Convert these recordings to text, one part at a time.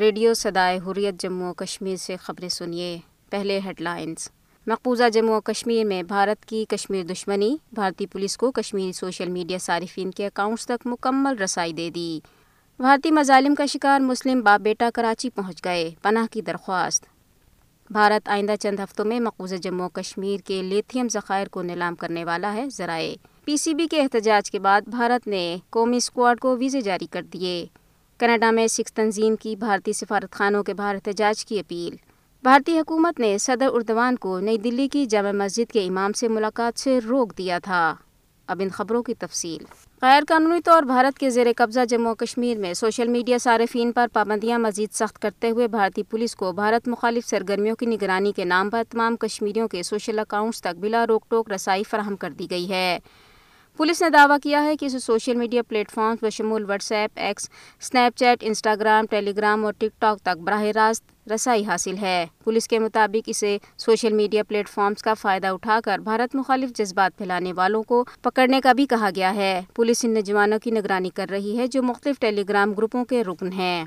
Radio صدائے حریت جموں و کشمیر سے خبریں سنیے۔ پہلے ہیڈ لائنز۔ مقبوضہ جموں و کشمیر میں بھارت کی کشمیر دشمنی، بھارتی پولیس کو کشمیری سوشل میڈیا صارفین کے اکاؤنٹس تک مکمل رسائی دے دی۔ بھارتی مظالم کا شکار مسلم باپ بیٹا کراچی پہنچ گئے، پناہ کی درخواست۔ بھارت آئندہ چند ہفتوں میں مقبوضہ جموں و کشمیر کے لیتھیم ذخائر کو نیلام کرنے والا ہے ذرائع۔ پی سی بی کے احتجاج کے بعد بھارت نے قومی اسکواڈ کو ویزے جاری کر دیے۔ کینیڈا میں سکھ تنظیم کی بھارتی سفارت خانوں کے باہر احتجاج کی اپیل۔ بھارتی حکومت نے صدر اردوان کو نئی دلی کی جامع مسجد کے امام سے ملاقات سے روک دیا تھا۔ اب ان خبروں کی تفصیل۔ غیر قانونی طور بھارت کے زیر قبضہ جموں کشمیر میں سوشل میڈیا صارفین پر پابندیاں مزید سخت کرتے ہوئے بھارتی پولیس کو بھارت مخالف سرگرمیوں کی نگرانی کے نام پر تمام کشمیریوں کے سوشل اکاؤنٹس تک بلا روک ٹوک رسائی فراہم کر دی گئی ہے۔ پولیس نے دعویٰ کیا ہے کہ اسے سوشل میڈیا پلیٹ فارمز بشمول WhatsApp, X Snapchat, Instagram, Telegram اور ٹک ٹاک تک براہ راست رسائی حاصل ہے۔ پولیس کے مطابق اسے سوشل میڈیا پلیٹ فارمز کا فائدہ اٹھا کر بھارت مخالف جذبات پھیلانے والوں کو پکڑنے کا بھی کہا گیا ہے۔ پولیس ان نوجوانوں کی نگرانی کر رہی ہے جو مختلف ٹیلی گرام گروپوں کے رکن ہیں۔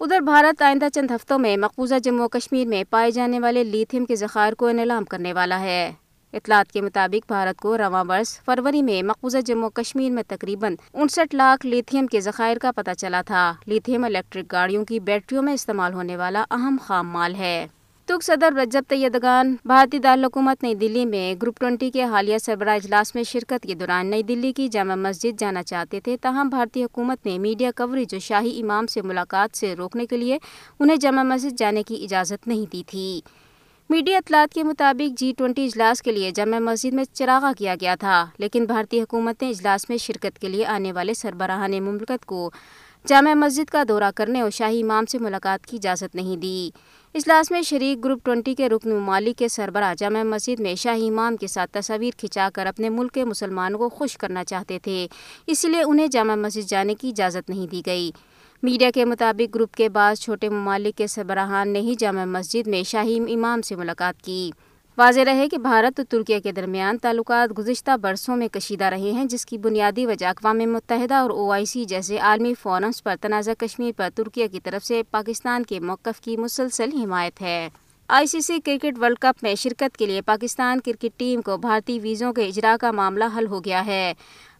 ادھر بھارت آئندہ چند ہفتوں میں مقبوضہ جموں و کشمیر میں پائے جانے والے لیتھیم کے ذخائر کو نیلام کرنے والا ہے۔ اطلاعات کے مطابق بھارت کو رواں برس فروری میں مقبوضہ جموں کشمیر میں تقریباً انسٹھ لاکھ لیتھیم کے ذخائر کا پتہ چلا تھا۔ لیتھیم الیکٹرک گاڑیوں کی بیٹریوں میں استعمال ہونے والا اہم خام مال ہے۔ ترک صدر رجب طیدگان بھارتی دارالحکومت نئی دلی میں گروپ ٹوئنٹی کے حالیہ سربراہ اجلاس میں شرکت کے دوران نئی دلی کی جامع مسجد جانا چاہتے تھے، تاہم بھارتی حکومت نے میڈیا کوریج جو شاہی امام سے ملاقات سے روکنے کے لیے انہیں جامع مسجد جانے کی اجازت نہیں دی تھی۔ میڈیا اطلاعات کے مطابق جی ٹوئنٹی اجلاس کے لیے جامع مسجد میں چراغا کیا گیا تھا، لیکن بھارتی حکومت نے اجلاس میں شرکت کے لیے آنے والے سربراہان مملکت کو جامع مسجد کا دورہ کرنے اور شاہی امام سے ملاقات کی اجازت نہیں دی۔ اجلاس میں شریک گروپ ٹوئنٹی کے رکن ممالک کے سربراہ جامع مسجد میں شاہی امام کے ساتھ تصاویر کھنچا کر اپنے ملک کے مسلمانوں کو خوش کرنا چاہتے تھے اس لیے انہیں جامع مسجد جانے کی اجازت نہیں دی گئی۔ میڈیا کے مطابق گروپ کے بعض چھوٹے ممالک کے سربراہان نے ہی جامع مسجد میں شاہی امام سے ملاقات کی۔ واضح رہے کہ بھارت اور ترکیہ کے درمیان تعلقات گزشتہ برسوں میں کشیدہ رہے ہیں، جس کی بنیادی وجہ اقوام متحدہ اور او آئی سی جیسے عالمی فورمز پر تنازع کشمیر پر ترکیہ کی طرف سے پاکستان کے موقف کی مسلسل حمایت ہے۔ I C C cricket world cup میں شرکت کے لیے پاکستان کرکٹ ٹیم کو بھارتی ویزوں کے اجرا کا معاملہ حل ہو گیا ہے۔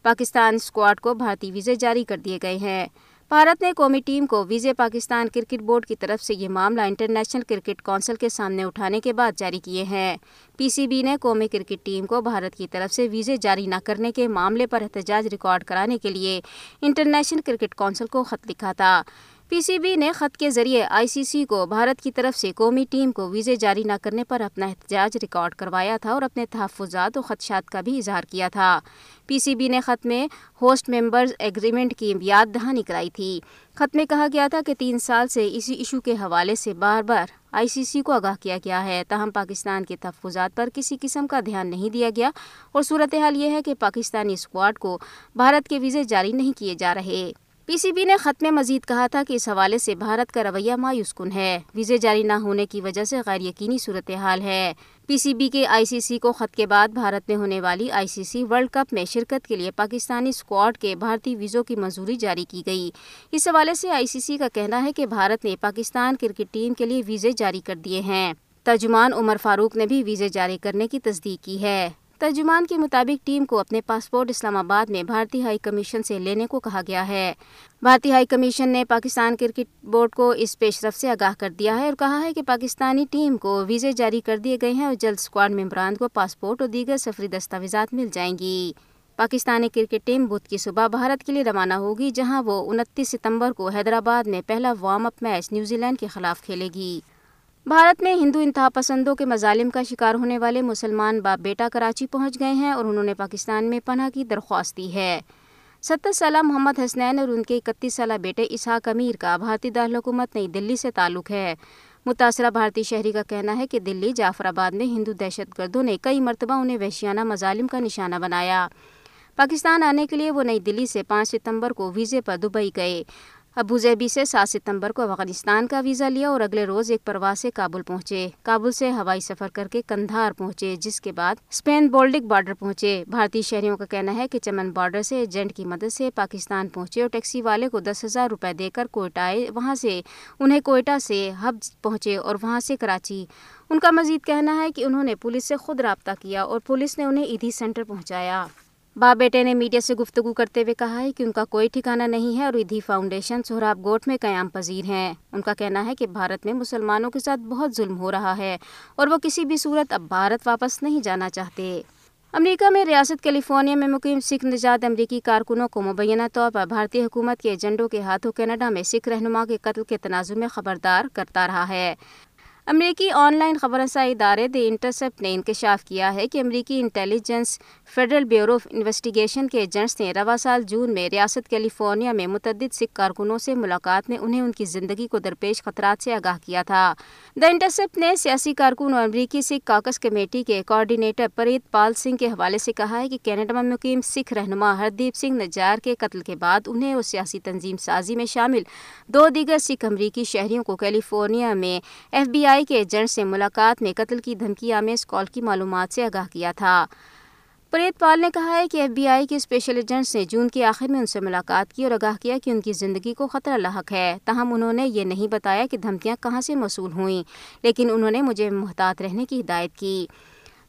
پاکستان اسکواڈ کو بھارتی ویزے جاری کر دیے گئے ہیں۔ بھارت نے قومی ٹیم کو ویزے پاکستان کرکٹ بورڈ کی طرف سے یہ معاملہ انٹرنیشنل کرکٹ کونسل کے سامنے اٹھانے کے بعد جاری کیے ہیں۔ پی سی بی نے قومی کرکٹ ٹیم کو بھارت کی طرف سے ویزے جاری نہ کرنے کے معاملے پر احتجاج ریکارڈ کرانے کے لیے انٹرنیشنل کرکٹ کونسل کو خط لکھا تھا۔ پی سی بی نے خط کے ذریعے آئی سی سی کو بھارت کی طرف سے قومی ٹیم کو ویزے جاری نہ کرنے پر اپنا احتجاج ریکارڈ کروایا تھا اور اپنے تحفظات و خدشات کا بھی اظہار کیا تھا۔ پی سی بی نے خط میں ہوسٹ ممبرز ایگریمنٹ کی یاد دہانی کرائی تھی۔ خط میں کہا گیا تھا کہ تین سال سے اسی ایشو کے حوالے سے بار بار آئی سی سی کو آگاہ کیا گیا ہے۔ تاہم، پاکستان کے تحفظات پر کسی قسم کا دھیان نہیں دیا گیا اور صورتحال یہ ہے کہ پاکستانی اسکواڈ کو بھارت کے ویزے جاری نہیں کیے جا رہے۔ پی سی بی نے خط میں مزید کہا تھا کہ اس حوالے سے بھارت کا رویہ مایوس کن ہے۔ ویزے جاری نہ ہونے کی وجہ سے غیر یقینی صورتحال ہے۔ پی سی بی کے آئی سی سی کو خط کے بعد بھارت میں ہونے والی آئی سی سی ورلڈ کپ میں شرکت کے لیے پاکستانی اسکواڈ کے بھارتی ویزوں کی منظوری جاری کی گئی۔ اس حوالے سے آئی سی سی کا کہنا ہے کہ بھارت نے پاکستان کرکٹ ٹیم کے لیے ویزے جاری کر دیے ہیں۔ ترجمان عمر فاروق نے بھی ویزے جاری کرنے کی تصدیق کی ہے۔ ترجمان کے مطابق ٹیم کو اپنے پاسپورٹ اسلام آباد میں بھارتی ہائی کمیشن سے لینے کو کہا گیا ہے۔ بھارتی ہائی کمیشن نے پاکستان کرکٹ بورڈ کو اس پیش رفت سے آگاہ کر دیا ہے اور کہا ہے کہ پاکستانی ٹیم کو ویزے جاری کر دیے گئے ہیں اور جلد اسکواڈ ممبران کو پاسپورٹ اور دیگر سفری دستاویزات مل جائیں گی۔ پاکستانی کرکٹ ٹیم بدھ کی صبح بھارت کے لیے روانہ ہوگی جہاں وہ انتیس ستمبر کو حیدرآباد میں پہلا warm up match New Zealand کے خلاف کھیلے گی۔ بھارت میں ہندو انتہا پسندوں کے مظالم کا شکار ہونے والے مسلمان باپ بیٹا کراچی پہنچ گئے ہیں اور انہوں نے پاکستان میں پناہ کی درخواست دی ہے۔ ستر سالہ محمد حسنین اور ان کے اکتیس سالہ بیٹے اسحاق امیر کا بھارتی دارالحکومت نئی دلی سے تعلق ہے۔ متاثرہ بھارتی شہری کا کہنا ہے کہ دلی جعفر آباد میں ہندو دہشت گردوں نے کئی مرتبہ انہیں وحشیانہ مظالم کا نشانہ بنایا۔ پاکستان آنے کے لیے وہ نئی دلی سے پانچ ستمبر کو ویزے پر دبئی گئے۔ ابوظہبی سے سات ستمبر کو افغانستان کا ویزا لیا اور اگلے روز ایک پرواز سے کابل پہنچے۔ کابل سے ہوائی سفر کر کے کندھار پہنچے، جس کے بعد اسپین بولڈک بارڈر پہنچے۔ بھارتی شہریوں کا کہنا ہے کہ چمن بارڈر سے ایجنٹ کی مدد سے پاکستان پہنچے اور ٹیکسی والے کو دس ہزار روپے دے کر کوئٹہ آئے۔ وہاں سے، انہیں کوئٹہ سے ہب پہنچے اور وہاں سے کراچی۔ ان کا مزید کہنا ہے کہ انہوں نے پولیس سے خود رابطہ کیا اور پولیس نے انہیں ایدھی سینٹر پہنچایا۔ باپ بیٹے نے میڈیا سے گفتگو کرتے ہوئے کہا ہے کہ ان کا کوئی ٹھکانہ نہیں ہے اور ادھی فاؤنڈیشن سہراب گوٹ میں قیام پذیر ہیں ان کا کہنا ہے کہ بھارت میں مسلمانوں کے ساتھ بہت ظلم ہو رہا ہے اور وہ کسی بھی صورت اب بھارت واپس نہیں جانا چاہتے امریکہ میں ریاست کیلیفورنیا میں مقیم سکھ نژاد امریکی کارکنوں کو مبینہ طور پر بھارتی حکومت کے ایجنڈوں کے ہاتھوں کینیڈا میں سکھ رہنما کے قتل کے تنازع میں خبردار کرتا رہا ہے امریکی آن لائن خبر رسائی ادارے دی انٹرسپٹ نے انکشاف کیا ہے کہ امریکی intelligence federal bureau of investigation کے ایجنٹس نے رواں سال جون میں ریاست کیلیفورنیا میں متعدد سکھ کارکنوں سے ملاقات میں انہیں ان کی زندگی کو درپیش خطرات سے آگاہ کیا تھا۔ دا انٹرسپٹ نے سیاسی کارکن اور امریکی سکھ کاکس کمیٹی کے کوآرڈینیٹر پریت پال سنگھ کے حوالے سے کہا ہے کہ کینیڈا میں مقیم سکھ رہنما ہردیپ سنگھ نجار کے قتل کے بعد انہیں اور سیاسی تنظیم سازی میں شامل دو دیگر سکھ امریکی شہریوں کو کیلیفورنیا میں ایف بی آئی آئی کے ایجنٹ سے ملاقات میں قتل کی دھمکی آمیز کال کی معلومات سے آگاہ کیا تھا۔ پریت پال نے کہا ہے کہ ایف بی آئی کے اسپیشل ایجنٹس نے جون کے آخر میں ان سے ملاقات کی اور آگاہ کیا کہ ان کی زندگی کو خطرہ لاحق ہے۔ تاہم، انہوں نے یہ نہیں بتایا کہ دھمکیاں کہاں سے موصول ہوئیں، لیکن انہوں نے مجھے محتاط رہنے کی ہدایت کی۔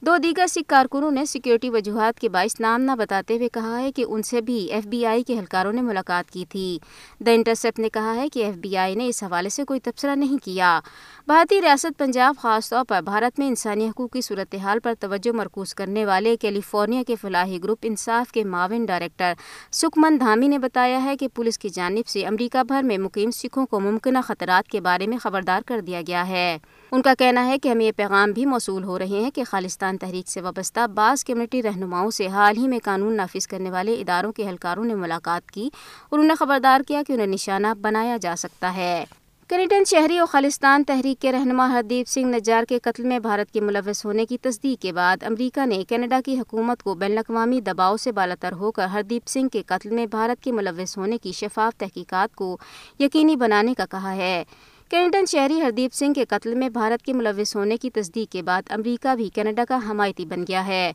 دو دیگر سکھ کارکنوں نے سیکیورٹی وجوہات کے باعث نام نہ بتاتے ہوئے کہا ہے کہ ان سے بھی ایف بی آئی کے اہلکاروں نے ملاقات کی تھی۔ دا انٹرسپٹ نے کہا ہے کہ ایف بی آئی نے اس حوالے سے کوئی تبصرہ نہیں کیا۔ بھارتی ریاست پنجاب خاص طور پر بھارت میں انسانی حقوق کی صورتحال پر توجہ مرکوز کرنے والے کیلیفورنیا کے فلاحی گروپ انصاف کے معاون ڈائریکٹر سکمن دھامی نے بتایا ہے کہ پولیس کی جانب سے امریکہ بھر میں مقیم سکھوں کو ممکنہ خطرات کے بارے میں خبردار کر دیا گیا ہے۔ ان کا کہنا ہے کہ ہمیں یہ پیغام بھی موصول ہو رہے ہیں کہ خالصتان تحریک سے وابستہ بعض کمیونٹی رہنماؤں سے حال ہی میں قانون نافذ کرنے والے اداروں کے اہلکاروں نے ملاقات کی اور انہیں خبردار کیا کہ انہیں نشانہ بنایا جا سکتا ہے۔ کینیڈین شہری اور خالصتان تحریک کے رہنما ہردیپ سنگھ نجار کے قتل میں بھارت کے ملوث ہونے کی تصدیق کے بعد امریکہ نے کینیڈا کی حکومت کو بین الاقوامی دباؤ سے بالاتر ہو کر ہردیپ سنگھ کے قتل میں بھارت کے ملوث ہونے کی شفاف تحقیقات کو یقینی بنانے کا کہا ہے۔ کینیڈن شہری ہردیپ سنگھ کے قتل میں بھارت کے ملوث ہونے کی تصدیق کے بعد امریکہ بھی کینیڈا کا حمایتی بن گیا ہے۔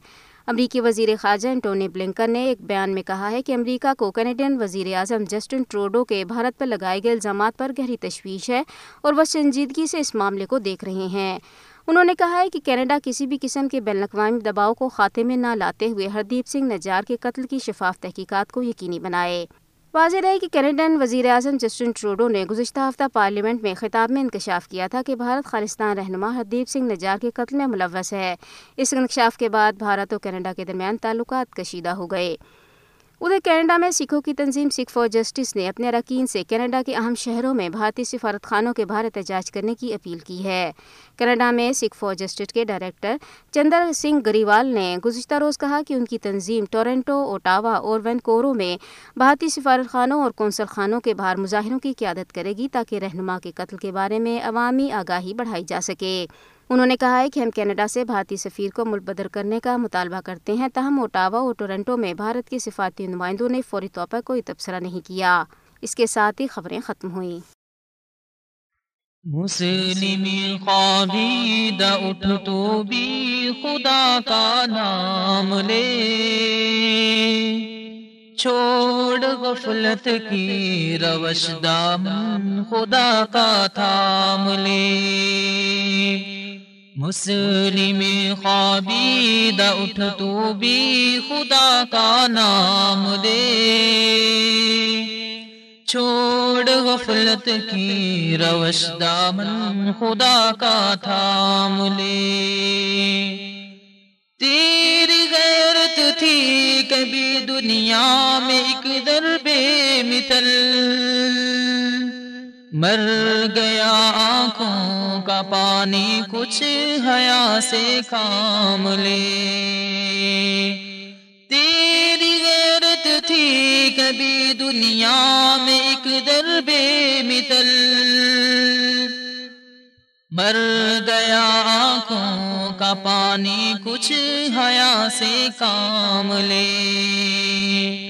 امریکی وزیر خارجہ انٹونی بلنکن نے ایک بیان میں کہا ہے کہ امریکہ کو کینیڈین وزیر اعظم جسٹن ٹروڈو کے بھارت پر لگائے گئے الزامات پر گہری تشویش ہے اور وہ سنجیدگی سے اس معاملے کو دیکھ رہے ہیں۔ انہوں نے کہا ہے کہ کینیڈا کسی بھی قسم کے بین الاقوامی دباؤ کو خاتے میں نہ لاتے ہوئے ہردیپ سنگھ نجار کے قتل کی شفاف تحقیقات کو یقینی بنائے۔ واضح رہے کہ کینیڈین وزیر اعظم جسٹن ٹروڈو نے گزشتہ ہفتہ پارلیمنٹ میں خطاب میں انکشاف کیا تھا کہ بھارت خالستان رہنما ہردیپ سنگھ نجار کے قتل میں ملوث ہے۔ اس انکشاف کے بعد بھارت اور کینیڈا کے درمیان تعلقات کشیدہ ہو گئے۔ ادھر کینیڈا میں سکھوں کی تنظیم سکھ فار جسٹس نے اپنے اراکین سے کینیڈا کے اہم شہروں میں بھارتی سفارت خانوں کے باہر احتجاج کرنے کی اپیل کی ہے۔ کینیڈا میں سکھ فار جسٹس کے ڈائریکٹر چندر سنگھ گریوال نے گزشتہ روز کہا کہ ان کی تنظیم ٹورنٹو، اوٹاوا اور وینکورو میں بھارتی سفارت خانوں اور کونسل خانوں کے باہر مظاہروں کی قیادت کرے گی تاکہ رہنما کے قتل کے بارے میں عوامی آگاہی بڑھائی جا سکے۔ انہوں نے کہا ہے کہ ہم کینیڈا سے بھارتی سفیر کو ملک بدر کرنے کا مطالبہ کرتے ہیں، تاہم اوٹاوا اور ٹورنٹو میں بھارت کے سفارتی نمائندوں نے فوری طور پر کوئی تبصرہ نہیں کیا۔ اس کے ساتھ ہی خبریں ختم ہوئیں۔ مسلم اٹھ تو بھی خدا کا نام لے۔ چھوڑ غفلت کی روش دامن خدا کا تھام لے۔ مسلم خوابید اٹھ تو بھی خدا کا نام دے۔ چھوڑ غفلت کی روش دامن خدا کا تھام لے۔ تیری غیرت تھی کبھی دنیا میں ایک دربے مثل۔ مر گیا آنکھوں کا پانی کچھ حیا سے کام لے۔ تیری غیرت تھی کبھی دنیا میں ایک دربے متل۔ مر گیا آنکھوں کا پانی کچھ حیا سے کام لے۔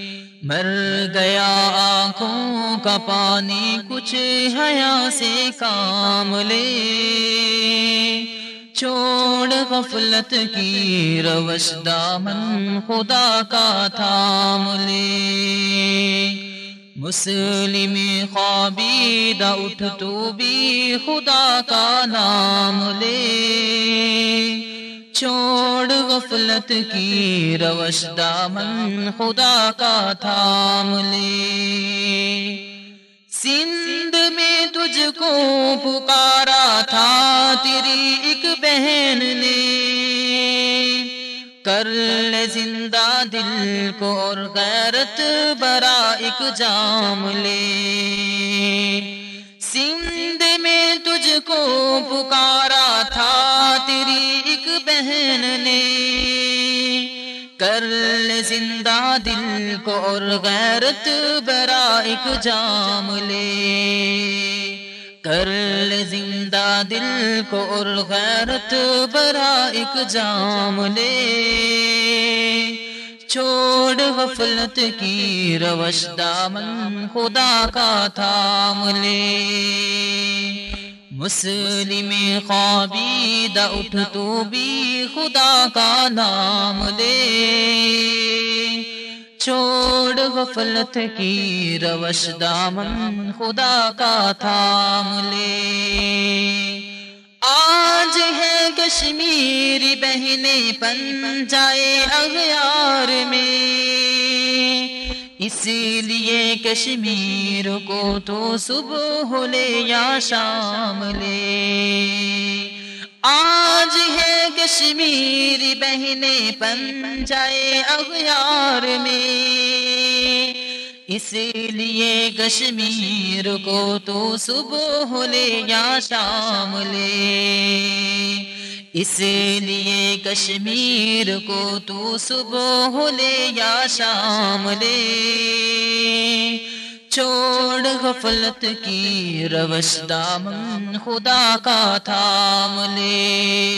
مر گیا آنکھوں کا پانی، کچھ حیا سے کام لے۔ چھوڑ غفلت کی روش دامن خدا کا تھام لے۔ مسلم خوابید اٹھ تو بھی خدا کا نام لے۔ چھوڑ غفلت کی روش دامن خدا کا تھام لے۔ سندھ میں تجھ کو پکارا تھا تیری ایک بہن نے۔ کر لے زندہ دل کو اور غیرت برا ایک جام لے۔ سندھ میں تجھ کو پکارا تھا تیری ایک بہن نے کر لے زندہ دل کو اور غیرت برا ایک جام لے کر لے زندہ دل کو اور غیرت برا ایک جام لے چھوڑ غفلت کی روش دامن خدا کا تھام لے مسلم خوابید اٹھ تو بھی خدا کا نام لے۔ چھوڑ غفلت کی روش دامن خدا کا تھام لے۔ آج ہے کشمیری بہنے پن جائے اغیار میں۔ اسی لیے کشمیر کو تو صبح لے یا شام لے۔ آج ہے کشمیری بہنے پن جائے اغیار میں۔ اس لیے کشمیر کو تو صبح لے یا شام لے۔ اس لیے کشمیر کو تو صبح لے یا شام لے۔ چھوڑ غفلت کی روش دامن خدا کا تھام لے۔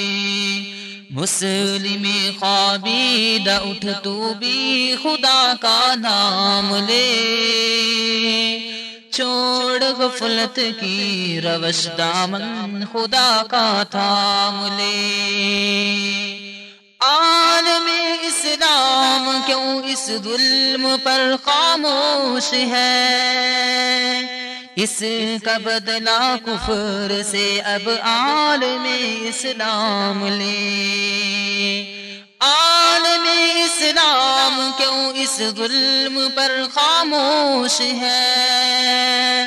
مسلم خوابید اٹھ تو بھی خدا کا نام لے۔ چھوڑ غفلت کی روش دامن خدا کا تھام لے عالم اسلام کیوں اس ظلم پر خاموش ہے؟ اس کا بدلا کفر سے اب عالم اسلام لے۔ عالم اسلام کیوں اس ظلم پر خاموش ہے؟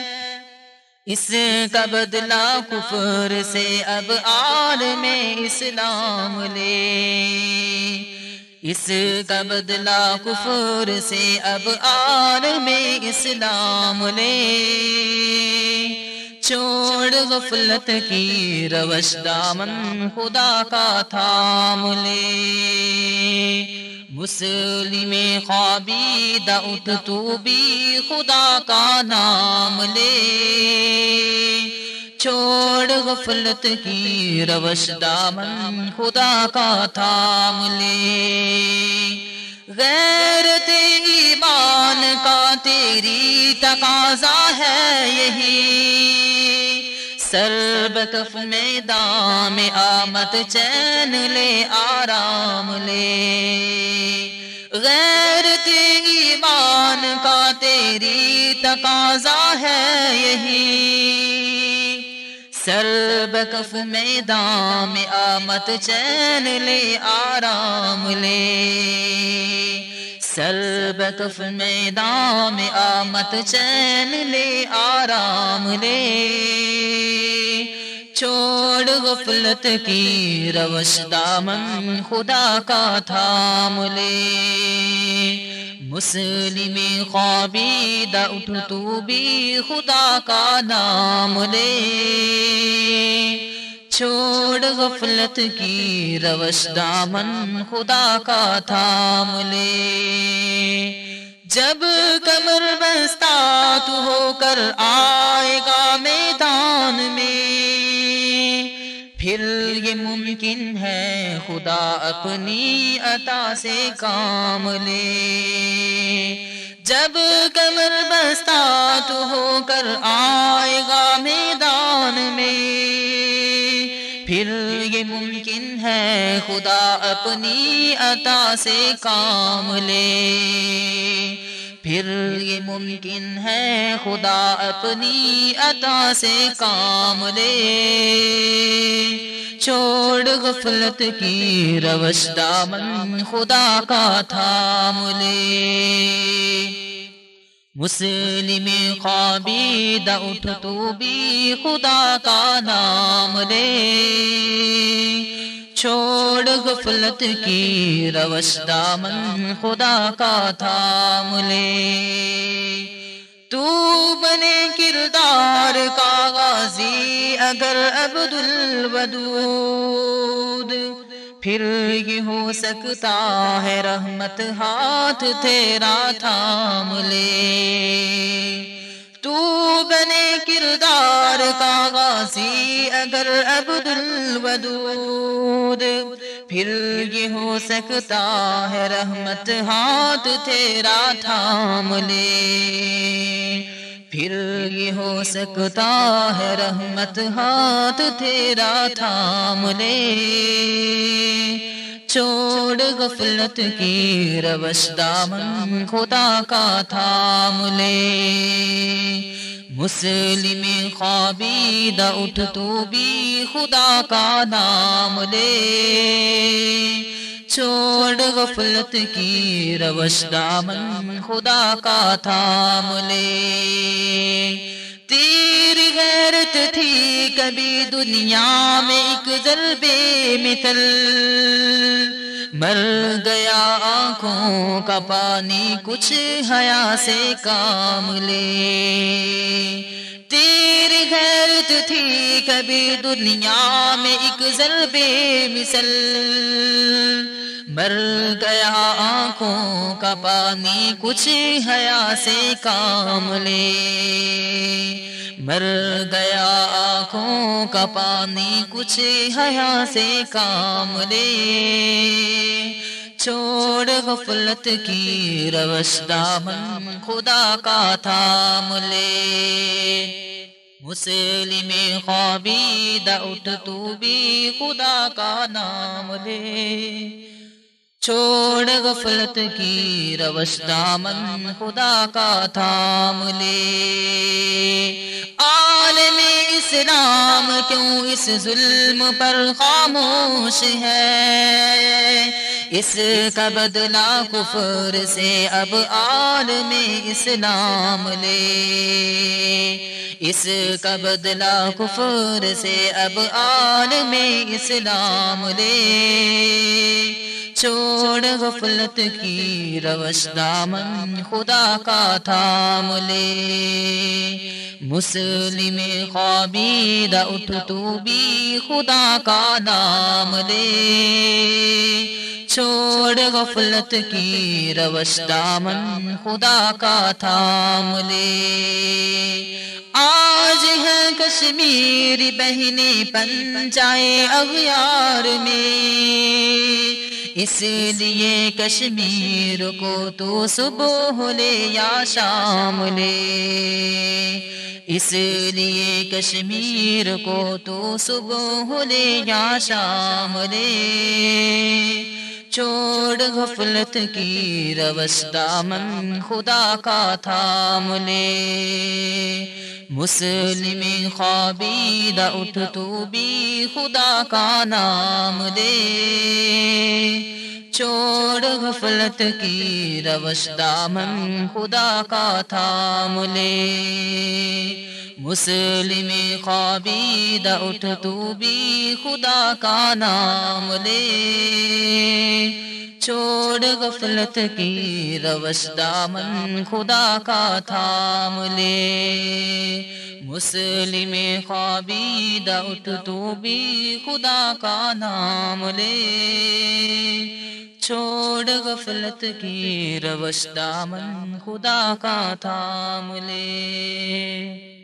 اس کا بدلا کفر سے اب عالم اسلام لے۔ اس کا بدلا کفر سے اب عالم اسلام لے۔ چھوڑ غفلت کی، روش دامن خدا کا تھام لے مسلم خوابید اٹھ تو بھی خدا کا نام لے۔ چھوڑ غفلت کی، روش دامن خدا کا تھام لے غیرت ایمان کا تیری تقاضا ہے یہی۔ سر بکف میں دام آمد چین لے، آرام لے۔ غیرت ایمان کا تیری تقاضا ہے یہی۔ سر بکف میں دام آمد چین لے، آرام لے۔ سر بکف میں دام چین لے، آرام لے۔ چھوڑ غفلت کی روش دامن خدا کا تھام لے۔ مسلم خوابید اٹھ تو بھی خدا کا نام لے۔ چھوڑ غفلت کی، روش دامن خدا کا تھام لے۔ جب کمر بستا تو ہو کر آئے گا میدان میں۔ پھر یہ ممکن ہے خدا اپنی عطا سے کام لے۔ جب کمر بستا تو ہو کر آئے گا میدان میں۔ پھر یہ ممکن ہے خدا اپنی عطا سے کام لے۔ پھر یہ ممکن ہے خدا اپنی عطا سے کام لے۔ چھوڑ غفلت کی روش دامن خدا کا تھام لے۔ مسلم خوابی اٹھ تو بھی خدا کا نام لے۔ چھوڑ غفلت کی روش دامن خدا کا تھام لے۔ تو بنے کردار کا غازی اگر عبد الودود پھر یہ ہو سکتا ہے رحمت ہاتھ تیرا تھام لے۔ تو بنے کردار کا غازی اگر عبد الودود پھر یہ ہو سکتا ہے رحمت ہاتھ تیرا تھام لے۔ پھر یہ ہو سکتا ہے رحمت ہاتھ تیرا تھام لے۔ چھوڑ غفلت کی روش دامن خدا کا تھام لے۔ مسلم خوابی اٹھ تو بھی خدا کا نام لے۔ چھوڑ غفلت کی روش دامن خدا کا تھام لے تیر غیرت تھی کبھی دنیا میں ایک ضربے مثل مر گیا آنکھوں کا پانی کچھ حیا سے کام لے تیری غیرت تھی کبھی دنیا میں ایک ضربے مثل مر گیا آنکھوں کا پانی، کچھ حیا سے کام لے۔ مر گیا آنکھوں کا پانی، کچھ حیا سے کام لے۔ چھوڑ غفلت کی روش دامن، خدا کا تھام لے۔ مسلم خوابی اٹھ تو بھی خدا کا نام لے۔ چھوڑ غفلت کی روش دامن خدا کا تھام لے عالم اسلام کیوں اس ظلم پر خاموش ہے اس کا بدلہ کفر سے اب عالم اسلام لے اس کا بدلہ کفر سے اب عالم اسلام لے چھوڑ غفلت کی روش دامن خدا کا تھام لے مسلم خوابی اٹھ تو بھی خدا کا نام لے چھوڑ غفلت کی روش دامن خدا کا تھام لے آج ہے کشمیر بہنے پن جائے اغیار میں اس لیے کشمیر کو تو صبح لے یا شام لے۔ اس لیے کشمیر کو تو صبح لے یا شام لے۔ چھوڑ غفلت کی روش دامن خدا کا تھام لے۔ مسلم خوابی اٹھ تو بھی خدا کا نام لے چھوڑ غفلت کی روش دامن خدا کا تھام لے۔ مسلم خوابی اٹھ تو بھی خدا کا نام لے چھوڑ غفلت کی روش دامن خدا کا تھام لے مسلم خوابی اٹھ تو بھی خدا کا نام لے چھوڑ غفلت کی روش دامن خدا کا تھام لے